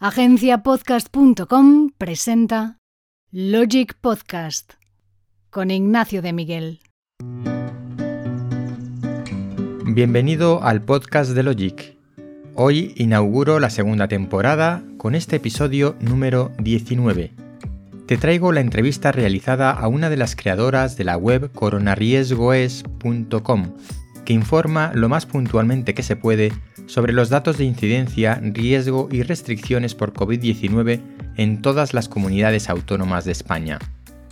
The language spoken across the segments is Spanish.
Agenciapodcast.com presenta Logic Podcast con Ignacio de Miguel. Bienvenido al podcast de Logic. Hoy inauguro la segunda temporada con este episodio número 19. Te traigo la entrevista realizada a una de las creadoras de la web coronariesgoes.com, que informa lo más puntualmente que se puede sobre los datos de incidencia, riesgo y restricciones por COVID-19 en todas las comunidades autónomas de España.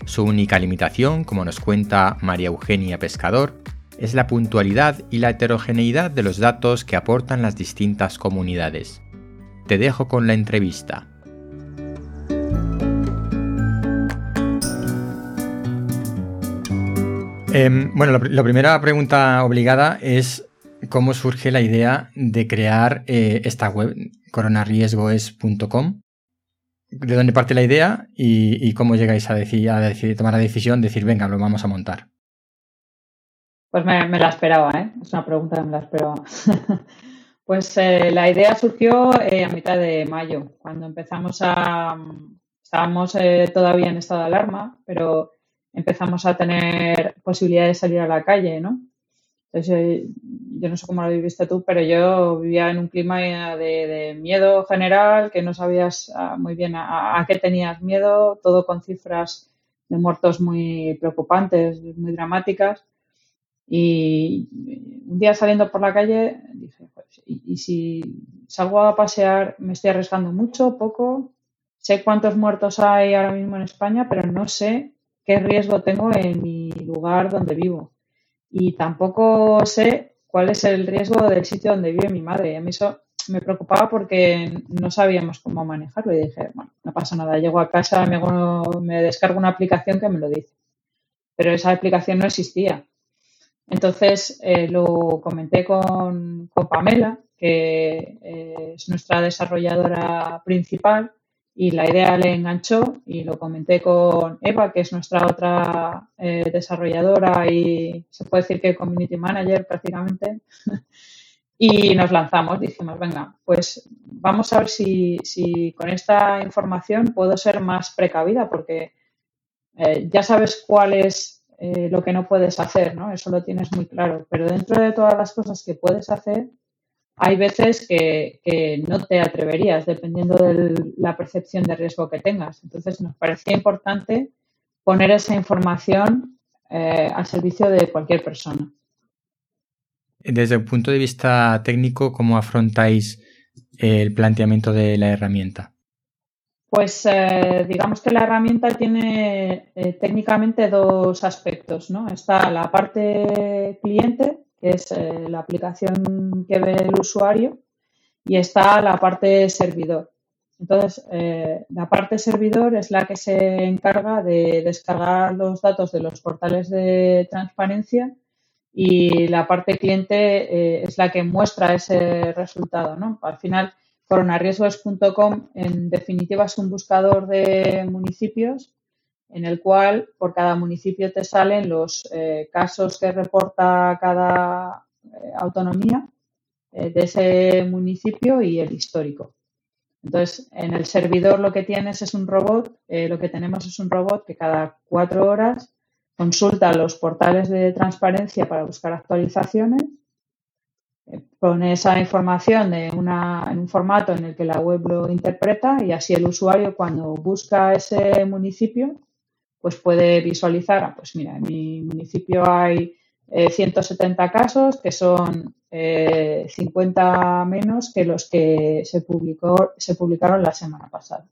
Su única limitación, como nos cuenta María Eugenia Pescador, es la puntualidad y la heterogeneidad de los datos que aportan las distintas comunidades. Te dejo con la entrevista. Em, bueno, la primera pregunta obligada es cómo surge la idea de crear eh, esta web, coronariesgoes.com. ¿De dónde parte la idea y, cómo llegáis a, decir, a tomar la decisión de decir, venga, lo vamos a montar? Pues me, la esperaba, ¿eh? Es una pregunta que me la esperaba. pues eh, la idea surgió eh, a mitad de mayo, cuando empezamos a... Estábamos todavía en estado de alarma, pero empezamos a tener posibilidad de salir a la calle, ¿no? Entonces, yo no sé cómo lo viviste tú, pero yo vivía en un clima de, miedo general, que no sabías ah, muy bien a, qué tenías miedo, todo con cifras de muertos muy preocupantes, muy dramáticas. Y un día saliendo por la calle dije, pues, ¿y, si salgo a pasear me estoy arriesgando mucho, poco? Sé cuántos muertos hay ahora mismo en España, pero no sé qué riesgo tengo en mi lugar donde vivo. Y tampoco sé cuál es el riesgo del sitio donde vive mi madre. A mí eso me preocupaba porque no sabíamos cómo manejarlo y dije, bueno, no pasa nada, llego a casa, me, descargo una aplicación que me lo dice. Pero esa aplicación no existía. Entonces eh, lo comenté con, con Pamela, que eh, es nuestra desarrolladora principal, y la idea le enganchó y lo comenté con Eva, que es nuestra otra eh, desarrolladora y se puede decir que community manager prácticamente. y nos lanzamos, dijimos, venga, pues vamos a ver si, si con esta información puedo ser más precavida porque eh, ya sabes cuál es eh, lo que no puedes hacer, ¿no? Eso lo tienes muy claro. Pero dentro de todas las cosas que puedes hacer, hay veces que, no te atreverías dependiendo de la percepción de riesgo que tengas. Entonces nos parecía importante poner esa información eh, al servicio de cualquier persona. Desde el punto de vista técnico, ¿cómo afrontáis el planteamiento de la herramienta? Pues eh, digamos que la herramienta tiene eh, técnicamente dos aspectos, ¿no? Está la parte cliente, es eh, la aplicación que ve el usuario, y está la parte servidor. Entonces, eh, la parte servidor es la que se encarga de descargar los datos de los portales de transparencia y la parte cliente eh, es la que muestra ese resultado. ¿no? Al final, coronariesgos.com en definitiva es un buscador de municipios en el cual por cada municipio te salen los eh, casos que reporta cada eh, autonomía eh, de ese municipio y el histórico. Entonces, en el servidor lo que tienes es un robot, lo que tenemos es un robot que cada cuatro horas consulta los portales de transparencia para buscar actualizaciones, pone esa información de en un formato en el que la web lo interpreta y así el usuario cuando busca ese municipio pues puede visualizar, ah, pues mira, en mi municipio hay 170 eh, casos que son 50 eh, menos que los que se, publicó, se publicaron la semana pasada.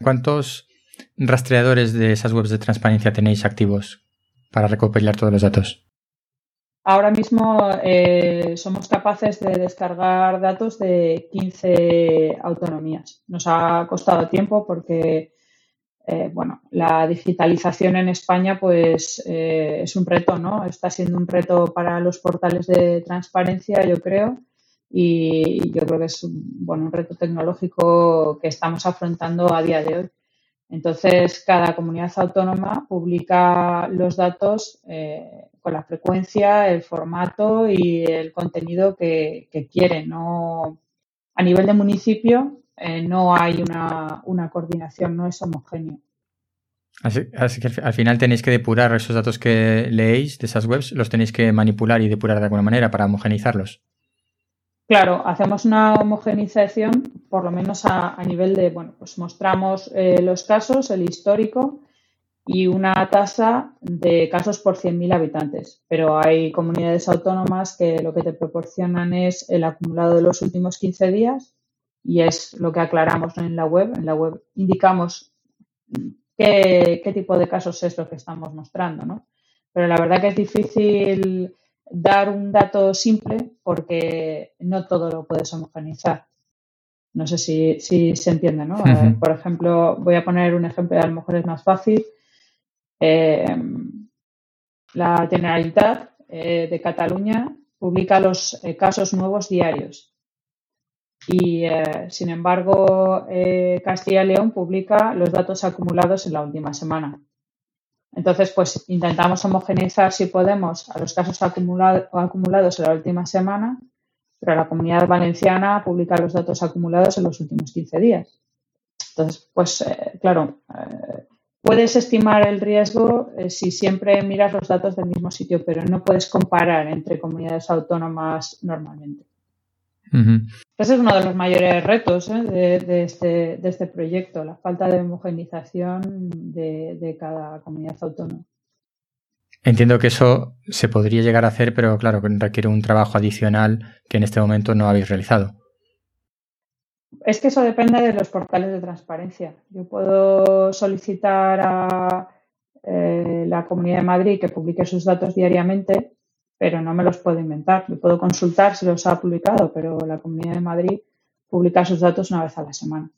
¿Cuántos rastreadores de esas webs de transparencia tenéis activos para recopilar todos los datos? Ahora mismo eh, somos capaces de descargar datos de 15 autonomías. Nos ha costado tiempo porque eh, bueno, la digitalización en España pues eh, es un reto, ¿no? Está siendo un reto para los portales de transparencia, yo creo, y yo creo que es un, bueno, un reto tecnológico que estamos afrontando a día de hoy. Entonces, cada comunidad autónoma publica los datos eh, con la frecuencia, el formato y el contenido que, que quiere. ¿no? A nivel de municipio, eh, no hay una, una, coordinación, no es homogéneo. Así, que al final tenéis que depurar esos datos que leéis de esas webs, los tenéis que manipular y depurar de alguna manera para homogenizarlos. Claro, hacemos una homogenización, por lo menos a, nivel de, bueno, pues mostramos eh, los casos, el histórico y una tasa de casos por 100.000 habitantes. Pero hay comunidades autónomas que lo que te proporcionan es el acumulado de los últimos 15 días y es lo que aclaramos en la web. En la web indicamos qué, qué tipo de casos es lo que estamos mostrando, ¿no? Pero la verdad que es difícil dar un dato simple porque no todo lo puedes homogenizar. No sé si, si se entiende, ¿no? por ejemplo, voy a poner un ejemplo, a lo mejor es más fácil. Eh, la Generalitat eh, de Cataluña publica los eh, casos nuevos diarios y, sin embargo, Castilla y León publica los datos acumulados en la última semana. Entonces, pues intentamos homogeneizar, si podemos, a los casos acumulados en la última semana, pero la comunidad valenciana publica los datos acumulados en los últimos 15 días. Entonces, pues eh, claro, eh, puedes estimar el riesgo eh, si siempre miras los datos del mismo sitio, pero no puedes comparar entre comunidades autónomas normalmente. Ese es uno de los mayores retos ¿eh? este, de, este, proyecto, la falta de homogenización de, cada comunidad autónoma. Entiendo que eso se podría llegar a hacer, pero claro, requiere un trabajo adicional que en este momento no habéis realizado. Es que eso depende de los portales de transparencia. Yo puedo solicitar a eh, la Comunidad de Madrid que publique sus datos diariamente pero no me los puedo inventar. Yo puedo consultar si los ha publicado, pero la Comunidad de Madrid publica sus datos una vez a la semana.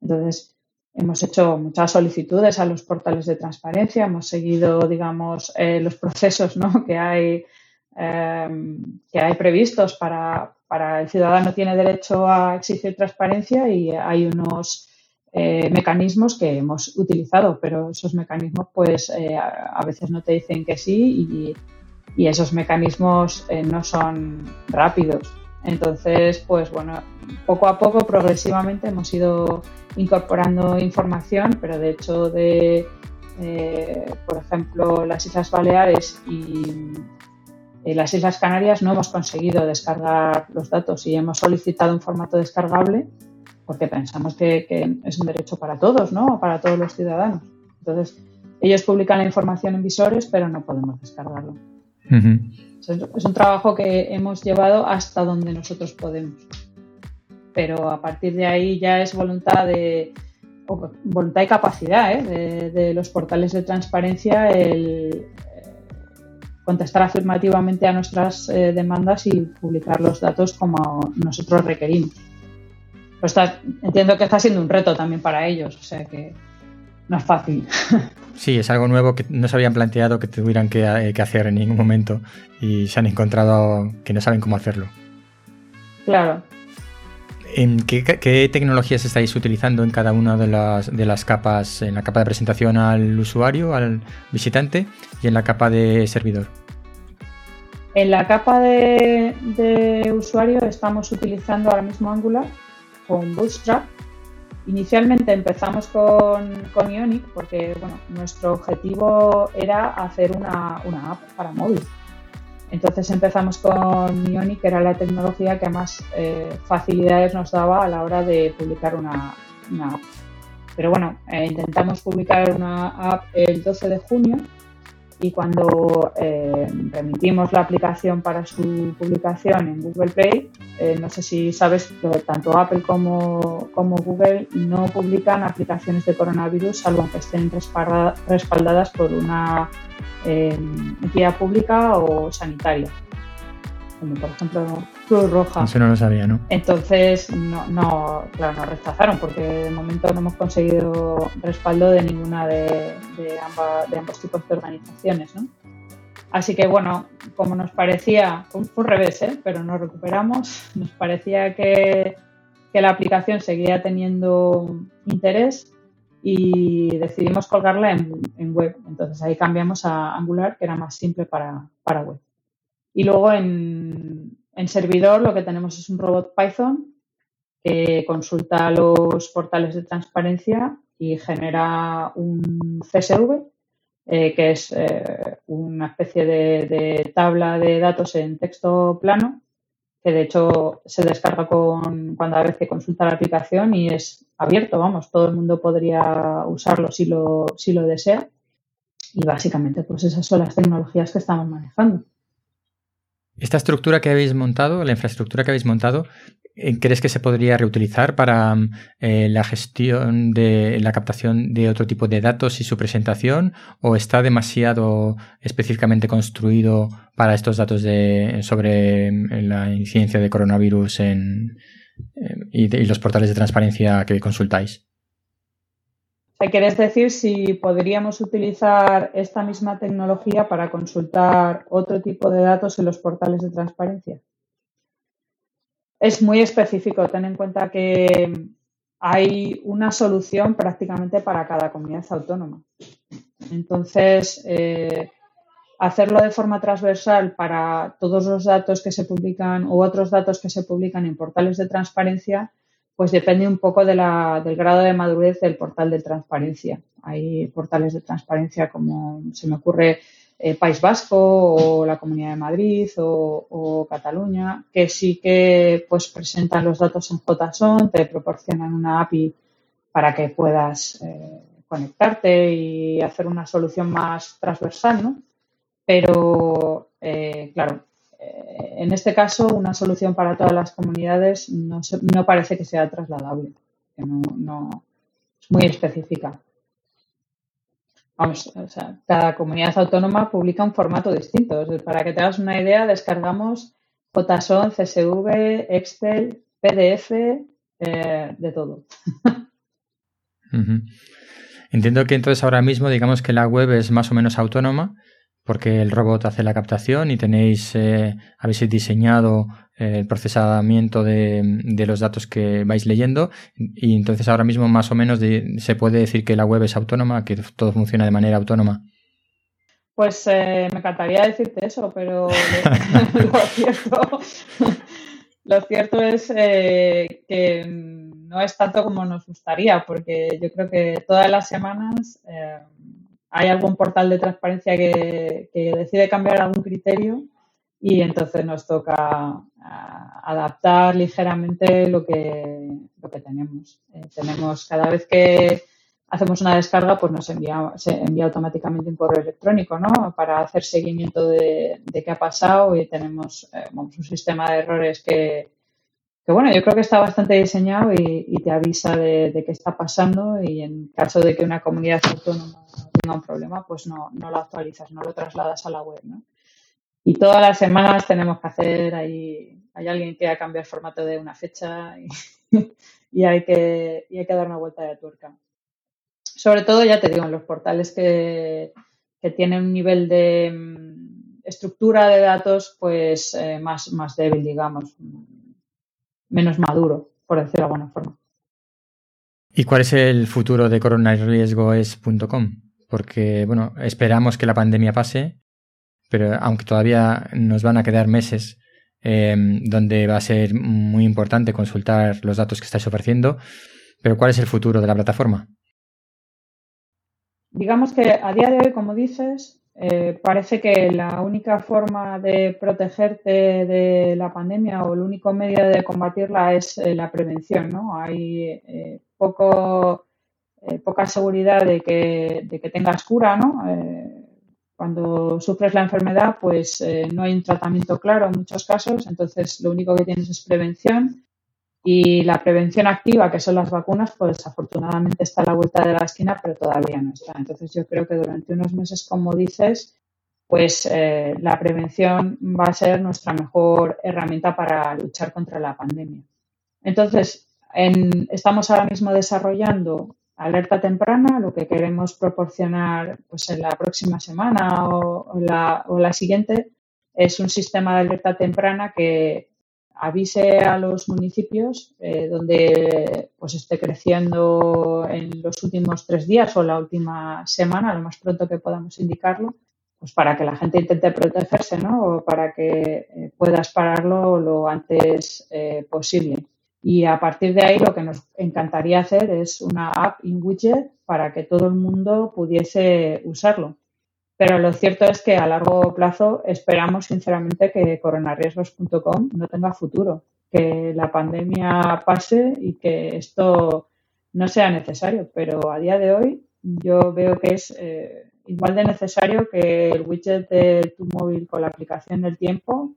Entonces, hemos hecho muchas solicitudes a los portales de transparencia, hemos seguido, digamos, eh, los procesos ¿no? que, hay, em, que hay previstos para, para el ciudadano tiene derecho a exigir transparencia y hay unos eh, mecanismos que hemos utilizado, pero esos mecanismos pues eh, a veces no te dicen que sí y y esos mecanismos eh, no son rápidos. Entonces, pues bueno, poco a poco, progresivamente hemos ido incorporando información, pero de hecho de, eh, por ejemplo, las Islas Baleares y eh, las Islas Canarias no hemos conseguido descargar los datos y hemos solicitado un formato descargable porque pensamos que, que es un derecho para todos, ¿no? Para todos los ciudadanos. Entonces, ellos publican la información en visores, pero no podemos descargarlo es un trabajo que hemos llevado hasta donde nosotros podemos. Pero a partir de ahí ya es voluntad de voluntad y capacidad ¿eh? de, los portales de transparencia el eh, contestar afirmativamente a nuestras eh, demandas y publicar los datos como nosotros requerimos. Pues entiendo que está siendo un reto también para ellos, o sea que no es fácil. Sí, es algo nuevo que no se habían planteado que tuvieran eh, que, hacer en ningún momento y se han encontrado que no saben cómo hacerlo. Claro. ¿En qué, tecnologías estáis utilizando en cada una de las, de las capas? En la capa de presentación al usuario, al visitante y en la capa de servidor. En la capa de, de usuario estamos utilizando ahora mismo Angular con Bootstrap Inicialmente empezamos con, con Ionic porque bueno, nuestro objetivo era hacer una, app para móvil. Entonces empezamos con Ionic, que era la tecnología que más eh, facilidades nos daba a la hora de publicar una, app. Pero bueno, eh, intentamos publicar una app el 12 de junio y cuando eh, remitimos la aplicación para su publicación en Google Play, eh, no sé si sabes que tanto Apple como, como, Google no publican aplicaciones de coronavirus salvo que estén respaldadas por una eh, entidad pública o sanitaria como por ejemplo Cruz Roja. Eso no lo sabía, ¿no? Entonces, no, no, claro, nos rechazaron porque de momento no hemos conseguido respaldo de ninguna de, de, ambos tipos de organizaciones, ¿no? Así que bueno, como nos parecía, fue un revés, ¿eh? pero nos recuperamos, nos parecía que, que la aplicación seguía teniendo interés y decidimos colgarla en, en, web. Entonces ahí cambiamos a Angular, que era más simple para, para web. Y luego en, servidor lo que tenemos es un robot Python que consulta los portales de transparencia y genera un CSV, eh, que es eh, una especie de, tabla de datos en texto plano, que de hecho se descarga con, cuando a que consulta la aplicación y es abierto, vamos, todo el mundo podría usarlo si lo, si lo desea. Y básicamente, pues esas son las tecnologías que estamos manejando. Esta estructura que habéis montado, la infraestructura que habéis montado, eh, ¿crees que se podría reutilizar para eh, la gestión de la captación de otro tipo de datos y su presentación? ¿O está demasiado específicamente construido para estos datos de, sobre la incidencia de coronavirus en, eh, y los portales de transparencia que consultáis? ¿Quieres decir si podríamos utilizar esta misma tecnología para consultar otro tipo de datos en los portales de transparencia? Es muy específico. Ten en cuenta que hay una solución prácticamente para cada comunidad autónoma. Entonces, eh, hacerlo de forma transversal para todos los datos que se publican o otros datos que se publican en portales de transparencia pues depende un poco del grado de madurez del portal de transparencia. Hay portales de transparencia como se me ocurre eh, País Vasco o la Comunidad de Madrid o, Cataluña, que sí que pues presentan los datos en JSON, te proporcionan una API para que puedas eh, conectarte y hacer una solución más transversal, ¿no? Pero, eh, claro, en este caso, una solución para todas las comunidades no, no parece que sea trasladable, que no, es muy específica. Vamos, o sea, cada comunidad autónoma publica un formato distinto. Para que te hagas una idea, descargamos JSON, CSV, Excel, PDF, eh, de todo. Entiendo que entonces ahora mismo digamos que la web es más o menos autónoma porque el robot hace la captación y tenéis, eh, habéis diseñado eh, el procesamiento de, los datos que vais leyendo y entonces ahora mismo más o menos se puede decir que la web es autónoma, que todo funciona de manera autónoma. Pues eh, me encantaría decirte eso, pero lo, cierto, es que no es tanto como nos gustaría, porque yo creo que todas las semanas hay algún portal de transparencia que, decide cambiar algún criterio y entonces nos toca ah, adaptar ligeramente lo que, lo que tenemos. Eh, tenemos cada vez que hacemos una descarga, pues nos envía, se envía automáticamente un correo electrónico, ¿no? Para hacer seguimiento de, qué ha pasado y tenemos eh, un sistema de errores que, que, bueno, yo creo que está bastante diseñado y, te avisa de, qué está pasando y en caso de que una comunidad autónoma un problema, pues no, no lo actualizas, no lo trasladas a la web, ¿no? Y todas las semanas tenemos que hacer ahí, hay alguien que ha cambiado el formato de una fecha y, hay, que, hay que dar una vuelta de tuerca. Sobre todo, ya te digo, en los portales que, tienen un nivel de mm, estructura de datos pues eh, más, más débil, digamos, menos maduro, por decirlo de alguna forma. ¿Y cuál es el futuro de coronariesgoes.com? Porque, bueno, esperamos que la pandemia pase, pero aunque todavía nos van a quedar meses em, donde va a ser muy importante consultar los datos que estáis ofreciendo, pero ¿cuál es el futuro de la plataforma? Digamos que a día de hoy, como dices, eh, parece que la única forma de protegerte de la pandemia o el único medio de combatirla es eh, la prevención, ¿no? Hay eh, poco eh, poca seguridad de que, de que tengas cura, ¿no? Eh, cuando sufres la enfermedad, pues eh, no hay un tratamiento claro en muchos casos, entonces lo único que tienes es prevención y la prevención activa, que son las vacunas, pues afortunadamente está a la vuelta de la esquina, pero todavía no está. Entonces yo creo que durante unos meses, como dices, pues la prevención va a ser nuestra mejor herramienta para luchar contra la pandemia. Entonces, estamos ahora mismo desarrollando alerta temprana, lo que queremos proporcionar pues, en la próxima semana o, la, o la siguiente es un sistema de alerta temprana que avise a los municipios eh, donde pues esté creciendo en los últimos tres días o la última semana, lo más pronto que podamos indicarlo, pues para que la gente intente protegerse, ¿no? O para que eh, puedas pararlo lo antes eh, posible. Y a partir de ahí lo que nos encantaría hacer es una app in widget para que todo el mundo pudiese usarlo. Pero lo cierto es que a largo plazo esperamos sinceramente que coronariesgos.com no tenga futuro, que la pandemia pase y que esto no sea necesario. Pero a día de hoy yo veo que es eh, igual de necesario que el widget de tu móvil con la aplicación del tiempo,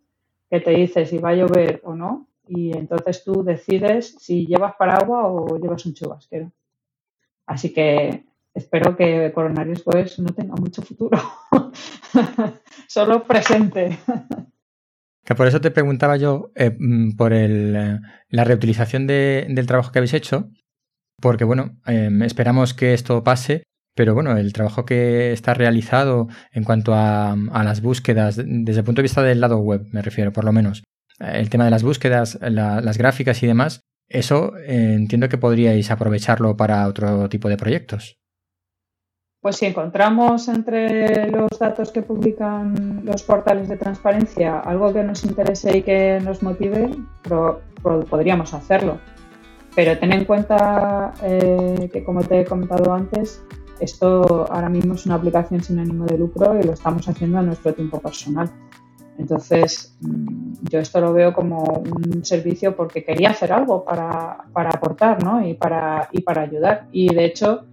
que te dice si va a llover o no, y entonces tú decides si llevas paraguas o llevas un chubasquero. Así que espero que Coronavirus pues no tenga mucho futuro, solo presente. Que por eso te preguntaba yo eh, mm, por el, eh, la reutilización del trabajo que habéis hecho, porque bueno, em, esperamos que esto pase, pero bueno, el trabajo que está realizado en cuanto a, las búsquedas, desde el punto de vista del lado web, me refiero, por lo menos, el tema de las búsquedas, las gráficas y demás, eso eh, entiendo que podríais aprovecharlo para otro tipo de proyectos. Pues si encontramos entre los datos que publican los portales de transparencia algo que nos interese y que nos motive, podríamos hacerlo. Pero ten en cuenta eh, que, como te he comentado antes, esto ahora mismo es una aplicación sin ánimo de lucro y lo estamos haciendo a nuestro tiempo personal. Entonces, mm, yo esto lo veo como un servicio porque quería hacer algo para, aportar ¿no? y, para, y para ayudar. Y de hecho,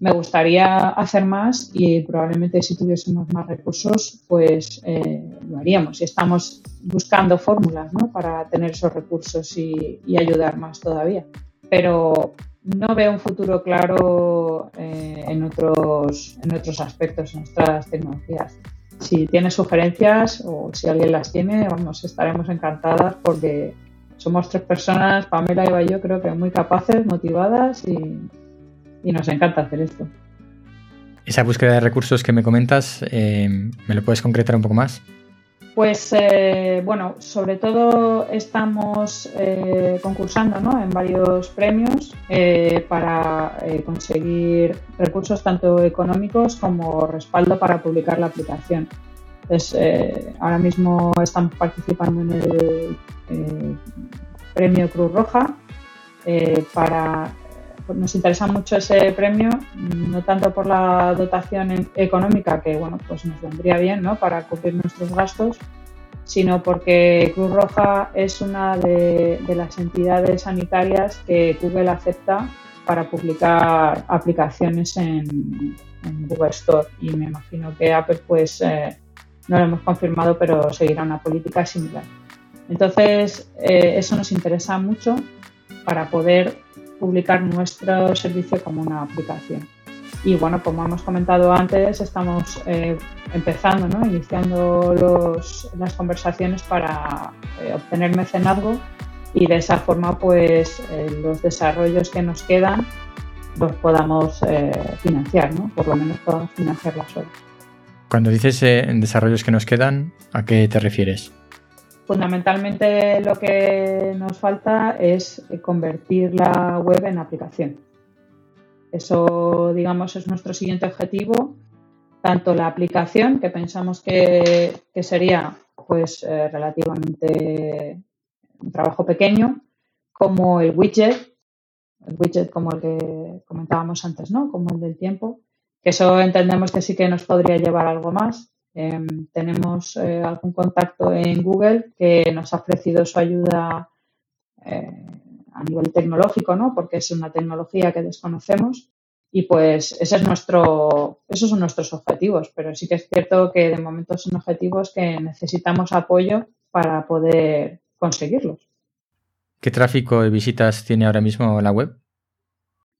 me gustaría hacer más y probablemente si tuviésemos más recursos, pues eh, lo haríamos. Y estamos buscando fórmulas ¿no? para tener esos recursos y, ayudar más todavía. Pero no veo un futuro claro eh, en, otros, en otros aspectos, en nuestras tecnologías. Si tienes sugerencias o si alguien las tiene, vamos, estaremos encantadas porque somos tres personas, Pamela, Eva y yo, creo que muy capaces, motivadas y, nos encanta hacer esto. Esa búsqueda de recursos que me comentas, eh, ¿me lo puedes concretar un poco más? Pues eh, bueno, sobre todo estamos eh, concursando en varios premios para conseguir recursos tanto económicos como respaldo para publicar la aplicación. Ahora mismo estamos participando en el premio Cruz Roja para nos interesa mucho ese premio, no tanto por la dotación económica, que bueno, pues nos vendría bien ¿no? para cubrir nuestros gastos, sino porque Cruz Roja es una de, las entidades sanitarias que Google acepta para publicar aplicaciones en, Google Store y me imagino que Apple pues eh, no lo hemos confirmado pero seguirá una política similar. Entonces eh, eso nos interesa mucho para poder publicar nuestro servicio como una aplicación. Y bueno, como hemos comentado antes, estamos eh, empezando, ¿no? iniciando los, las conversaciones para eh, obtener mecenazgo y de esa forma pues eh, los desarrollos que nos quedan los podamos financiar, ¿no? por lo menos podamos financiar las obras. Cuando dices desarrollos que nos quedan, ¿a qué te refieres? Fundamentalmente lo que nos falta es convertir la web en aplicación. Eso, digamos, es nuestro siguiente objetivo. Tanto la aplicación, que pensamos que, sería pues eh, relativamente un trabajo pequeño, como el widget, el widget como el que comentábamos antes, ¿no? Como el del tiempo, que eso entendemos que sí que nos podría llevar algo más. Em, tenemos eh, algún contacto en Google que nos ha ofrecido su ayuda eh, a nivel tecnológico, ¿no? Porque es una tecnología que desconocemos y pues ese es nuestro, esos son nuestros objetivos, pero sí que es cierto que de momento son objetivos que necesitamos apoyo para poder conseguirlos. ¿Qué tráfico de visitas tiene ahora mismo la web?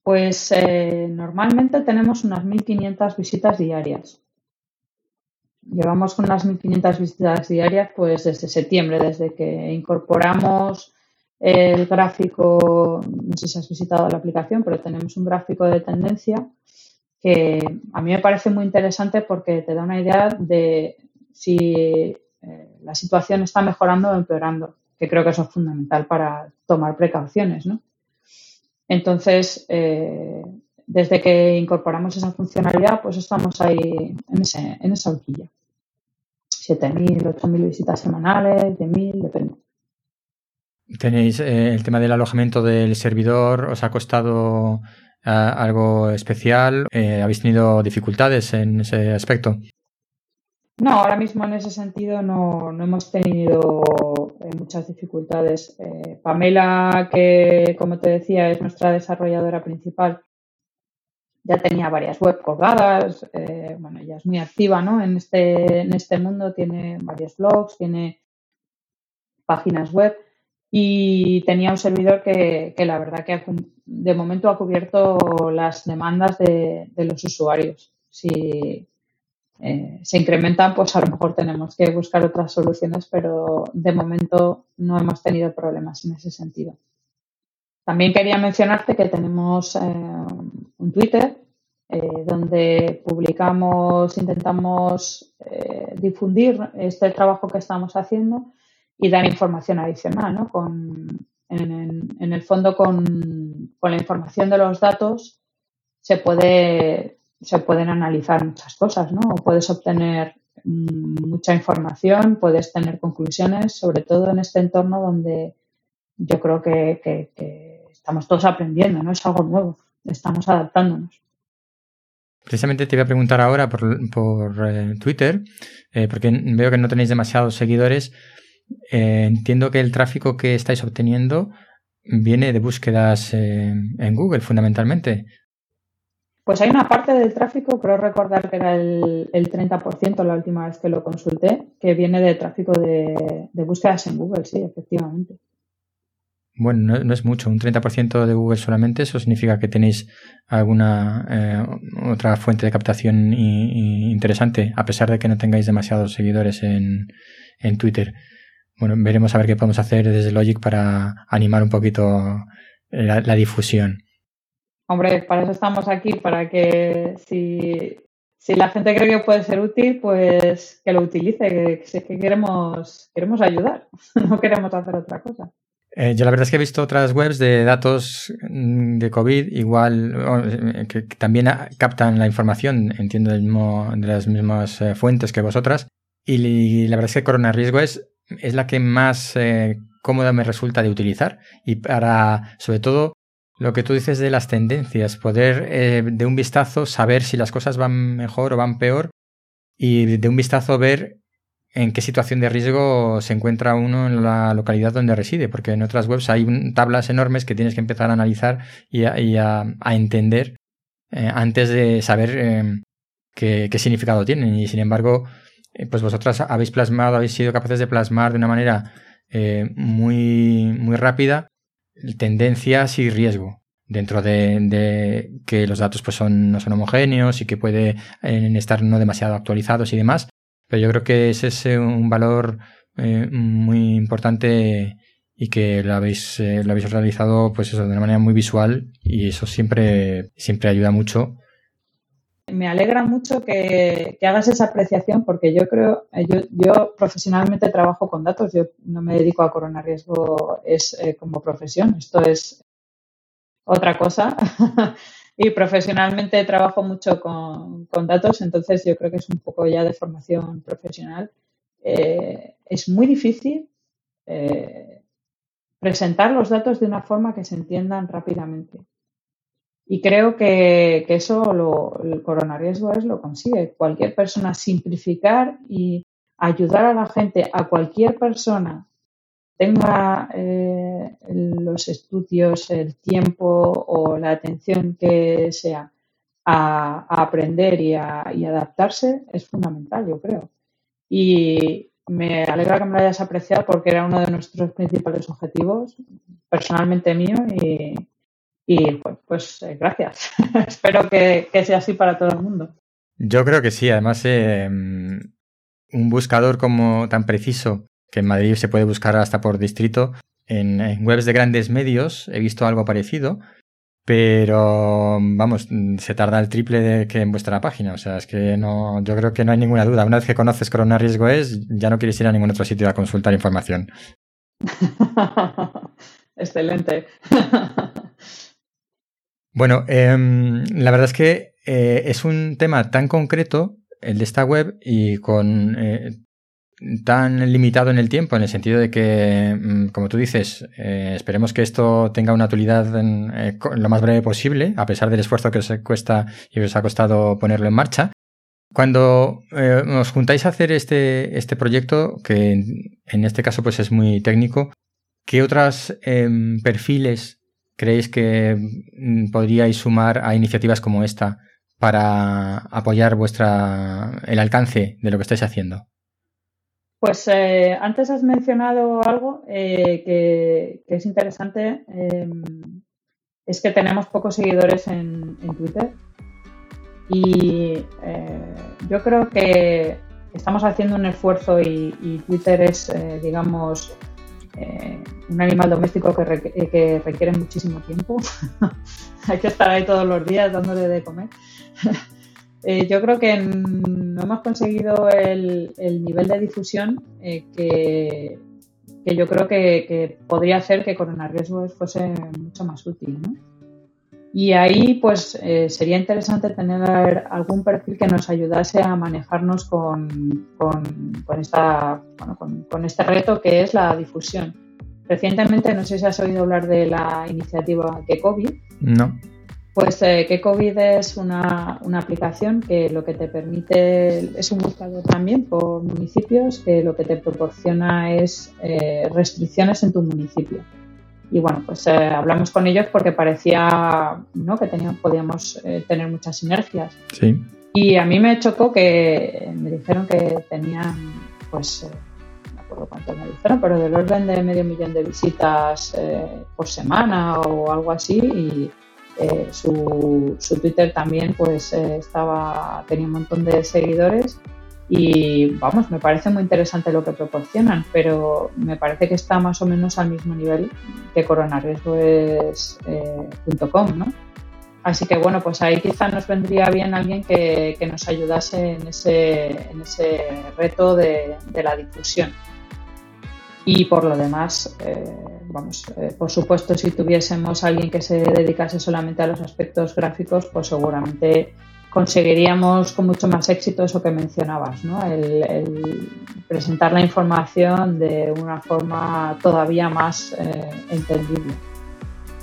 Pues eh, normalmente tenemos unas 1.500 visitas diarias. Llevamos con unas 1.500 visitas diarias pues desde septiembre, desde que incorporamos el gráfico, no sé si has visitado la aplicación, pero tenemos un gráfico de tendencia que a mí me parece muy interesante porque te da una idea de si eh, la situación está mejorando o empeorando, que creo que eso es fundamental para tomar precauciones, ¿no? Entonces, eh, desde que incorporamos esa funcionalidad, pues estamos ahí en, ese, en esa horquilla. 7.000, 8.000 visitas semanales, 10.000, depende. ¿Tenéis eh, el tema del alojamiento del servidor? ¿Os ha costado eh, algo especial? Eh, ¿Habéis tenido dificultades en ese aspecto? No, ahora mismo en ese sentido no, hemos tenido muchas dificultades. Pamela, que como te decía es nuestra desarrolladora principal, ya tenía varias web colgadas, bueno, ella es muy activa ¿no? en, este, en este mundo, tiene varios blogs, tiene páginas web y tenía un servidor que, la verdad que de momento ha cubierto las demandas de, los usuarios. Si eh, se incrementan, pues a lo mejor tenemos que buscar otras soluciones, pero de momento no hemos tenido problemas en ese sentido. También quería mencionarte que tenemos eh, un Twitter eh, donde publicamos, intentamos difundir este trabajo que estamos haciendo y dar información adicional, ¿no? Con, en, el fondo, con, la información de los datos se, puede, se pueden analizar muchas cosas, ¿no? Puedes obtener mm, mucha información, puedes tener conclusiones, sobre todo en este entorno donde yo creo que, estamos todos aprendiendo, ¿no? Es algo nuevo, estamos adaptándonos. Precisamente te iba a preguntar ahora por, por eh, Twitter, eh, porque veo que no tenéis demasiados seguidores. Eh, entiendo que el tráfico que estáis obteniendo viene de búsquedas en Google, fundamentalmente. Pues hay una parte del tráfico, creo recordar que era el, 30% la última vez que lo consulté, que viene de tráfico de, búsquedas en Google, sí, efectivamente. Bueno, no, es mucho, un 30% de Google solamente, eso significa que tenéis alguna eh, otra fuente de captación interesante, a pesar de que no tengáis demasiados seguidores en, en Twitter bueno, veremos a ver qué podemos hacer desde Logic para animar un poquito la, difusión. Hombre, para eso estamos aquí, para que si, la gente cree que puede ser útil, pues que lo utilice, que, que queremos, queremos ayudar, no queremos hacer otra cosa. Eh, yo la verdad es que he visto otras webs de datos mm, de COVID, igual eh, que, también captan la información, entiendo, de las mismas eh, fuentes que vosotras. Y la verdad es que Corona Riesgo es es la que más eh, cómoda me resulta de utilizar y para, sobre todo, lo que tú dices de las tendencias, poder eh, de un vistazo saber si las cosas van mejor o van peor y de un vistazo ver en qué situación de riesgo se encuentra uno en la localidad donde reside, porque en otras webs hay tablas enormes que tienes que empezar a analizar y a, entender eh, antes de saber qué, qué significado tienen. Y sin embargo, eh, pues vosotras habéis plasmado, habéis sido capaces de plasmar de una manera eh, muy, muy rápida tendencias y riesgo dentro de, que los datos pues no son homogéneos y que puede estar no demasiado actualizados y demás. Pero yo creo que ese es eh, un valor muy importante y que lo habéis, lo habéis realizado pues eso, de una manera muy visual y eso siempre, siempre ayuda mucho. Me alegra mucho que, hagas esa apreciación porque yo creo, eh, yo, profesionalmente trabajo con datos, yo no me dedico a corona riesgo es eh, como profesión, esto es otra cosa y profesionalmente trabajo mucho con, datos, entonces yo creo que es un poco ya de formación profesional. Eh, es muy difícil presentar los datos de una forma que se entiendan rápidamente. Y creo que, eso lo, el riesgo es lo consigue. Cualquier persona simplificar y ayudar a la gente, a cualquier persona, tenga eh, los estudios, el tiempo o la atención que sea a, aprender y a adaptarse, es fundamental, yo creo. Y me alegra que me lo hayas apreciado porque era uno de nuestros principales objetivos, personalmente mío, y, pues, pues gracias. Espero que, sea así para todo el mundo. Yo creo que sí. Además, eh, un buscador como tan preciso que en Madrid se puede buscar hasta por distrito. En, webs de grandes medios he visto algo parecido, pero vamos, se tarda el triple de que en vuestra página. O sea, es que no, yo creo que no hay ninguna duda. Una vez que conoces Corona Riesgo es, ya no quieres ir a ningún otro sitio a consultar información. Excelente. Bueno, em, la verdad es que eh, es un tema tan concreto, el de esta web, y con eh, tan limitado en el tiempo, en el sentido de que, mm, como tú dices, eh, esperemos que esto tenga una utilidad en, eh, lo más breve posible, a pesar del esfuerzo que os cuesta y os ha costado ponerlo en marcha. Cuando eh, os juntáis a hacer este, este proyecto, que en, este caso pues es muy técnico, ¿qué otros em, perfiles creéis que mm, podríais sumar a iniciativas como esta para apoyar vuestra el alcance de lo que estáis haciendo? Pues eh, antes has mencionado algo eh, que, es interesante, em, es que tenemos pocos seguidores en, Twitter y eh, yo creo que estamos haciendo un esfuerzo y, Twitter es, digamos, un animal doméstico que, que requiere muchísimo tiempo. Hay que estar ahí todos los días dándole de comer. Eh, yo creo que no hemos conseguido el, nivel de difusión eh, que, yo creo que, podría hacer que Corona Riesgos fuese mucho más útil. Y ahí pues eh, sería interesante tener algún perfil que nos ayudase a manejarnos con, con, esta, con, este reto que es la difusión. Recientemente, no sé si has oído hablar de la iniciativa COVID. No. Pues eh, que COVID es una, aplicación que lo que te permite es un buscador también por municipios que lo que te proporciona es eh, restricciones en tu municipio. Y bueno, pues eh, hablamos con ellos porque parecía ¿no? que teníamos, podíamos tener muchas sinergias. Sí. Y a mí me chocó que me dijeron que tenían, pues, no me acuerdo cuánto me dijeron, pero del orden de medio millón de visitas por semana o algo así. Y, eh, su, Twitter también pues eh, estaba tenía un montón de seguidores y vamos, me parece muy interesante lo que proporcionan, pero me parece que está más o menos al mismo nivel que coronariesgos.com, eh, ¿no? Así que bueno, pues ahí quizá nos vendría bien alguien que, nos ayudase en ese, en ese reto de la difusión. Y por lo demás, eh, vamos, eh, por supuesto, si tuviésemos alguien que se dedicase solamente a los aspectos gráficos, pues seguramente conseguiríamos con mucho más éxito eso que mencionabas, ¿no? el, presentar la información de una forma todavía más eh, entendible.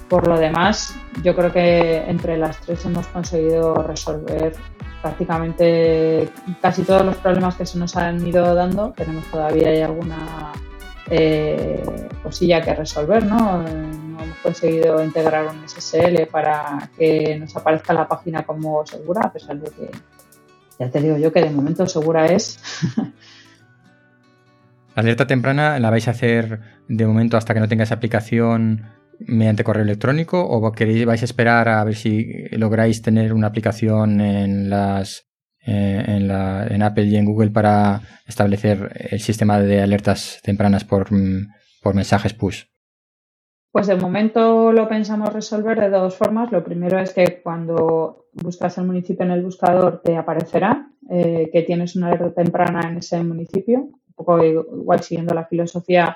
Por lo demás, yo creo que entre las tres hemos conseguido resolver prácticamente casi todos los problemas que se nos han ido dando. Tenemos todavía hay alguna eh, cosilla que resolver, ¿no? No hemos conseguido integrar un SSL para que nos aparezca la página como segura, a pesar de que ya te digo yo que de momento segura es. La alerta temprana la vais a hacer de momento hasta que no tengáis aplicación mediante correo electrónico o queréis vais a esperar a ver si lográis tener una aplicación en las eh, en, la, en Apple y en Google para establecer el sistema de alertas tempranas por, mm, por mensajes push? Pues de momento lo pensamos resolver de dos formas. Lo primero es que cuando buscas el municipio en el buscador te aparecerá eh, que tienes una alerta temprana en ese municipio, un poco igual siguiendo la filosofía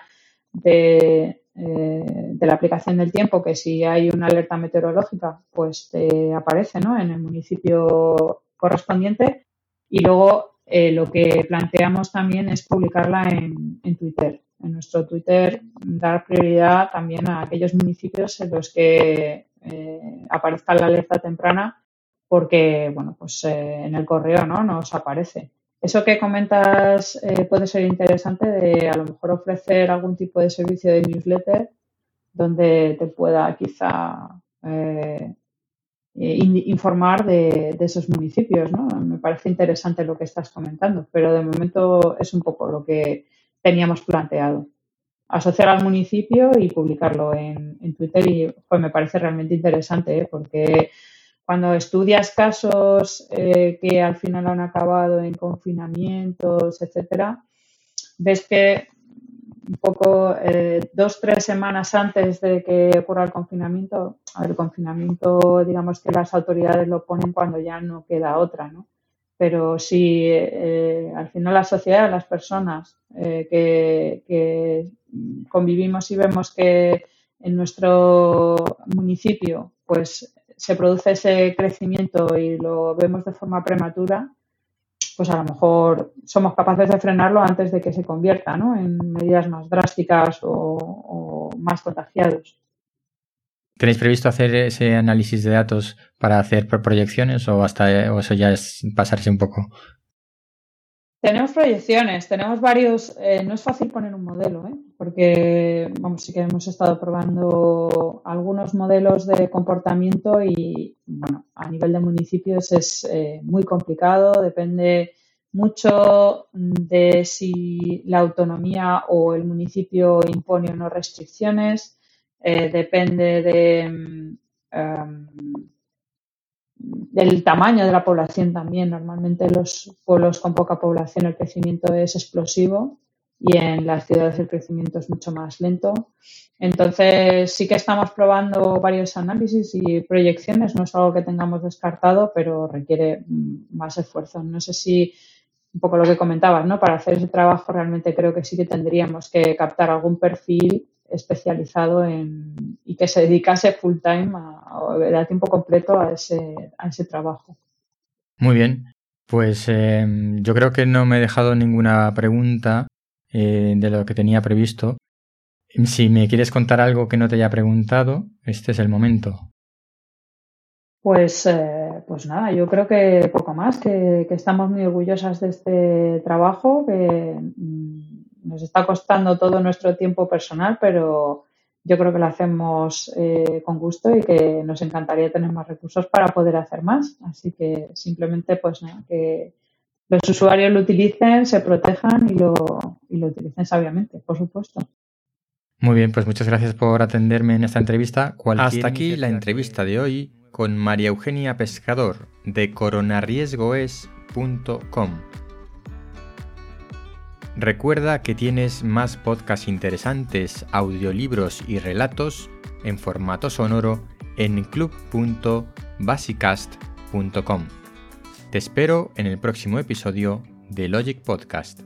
de, eh, de la aplicación del tiempo, que si hay una alerta meteorológica, pues te aparece ¿no? en el municipio correspondiente y luego eh, lo que planteamos también es publicarla en, Twitter. En nuestro Twitter dar prioridad también a aquellos municipios en los que eh, aparezca la alerta temprana porque, bueno, pues eh, en el correo no nos aparece. Eso que comentas puede ser interesante de a lo mejor ofrecer algún tipo de servicio de newsletter donde te pueda quizá eh, informar de, esos municipios. ¿no? Me parece interesante lo que estás comentando, pero de momento es un poco lo que teníamos planteado. Asociar al municipio y publicarlo en, Twitter y pues me parece realmente interesante ¿eh? porque cuando estudias casos eh, que al final han acabado en confinamientos, etcétera, ves que un poco eh, dos, tres semanas antes de que ocurra el confinamiento. el confinamiento, digamos que las autoridades lo ponen cuando ya no queda otra, ¿no? Pero si eh, al final la sociedad, las personas eh, que, convivimos y vemos que en nuestro municipio pues se produce ese crecimiento y lo vemos de forma prematura, pues a lo mejor somos capaces de frenarlo antes de que se convierta en medidas más drásticas o, más contagiados. ¿Tenéis previsto hacer ese análisis de datos para hacer proyecciones o hasta o eso ya es pasarse un poco? Tenemos proyecciones, tenemos varios. Eh, no es fácil poner un modelo, ¿eh? porque vamos, sí que hemos estado probando algunos modelos de comportamiento y, bueno, a nivel de municipios es eh, muy complicado, depende mucho de si la autonomía o el municipio impone o no restricciones, depende de. Mm, em, del tamaño de la población también. Normalmente en los pueblos con poca población el crecimiento es explosivo y en las ciudades el crecimiento es mucho más lento. Entonces sí que estamos probando varios análisis y proyecciones. No es algo que tengamos descartado, pero requiere mm, más esfuerzo. No sé si un poco lo que comentabas, ¿no? Para hacer ese trabajo realmente creo que sí que tendríamos que captar algún perfil especializado en, y que se dedicase full time a, tiempo completo a ese, a ese trabajo. Muy bien, pues em, yo creo que no me he dejado ninguna pregunta eh, de lo que tenía previsto. Si me quieres contar algo que no te haya preguntado, este es el momento. Pues, eh, pues nada, yo creo que poco más, que, que, estamos muy orgullosas de este trabajo, que mm, nos está costando todo nuestro tiempo personal, pero yo creo que lo hacemos eh, con gusto y que nos encantaría tener más recursos para poder hacer más. Así que simplemente, pues que los usuarios lo utilicen, se protejan y lo, y lo utilicen sabiamente, por supuesto. Muy bien, pues muchas gracias por atenderme en esta entrevista. Hasta aquí la entrevista de hoy con María Eugenia Pescador de coronariesgoes.com. Recuerda que tienes más podcasts interesantes, audiolibros y relatos en formato sonoro en club.basicast.com. Te espero en el próximo episodio de Logic Podcast.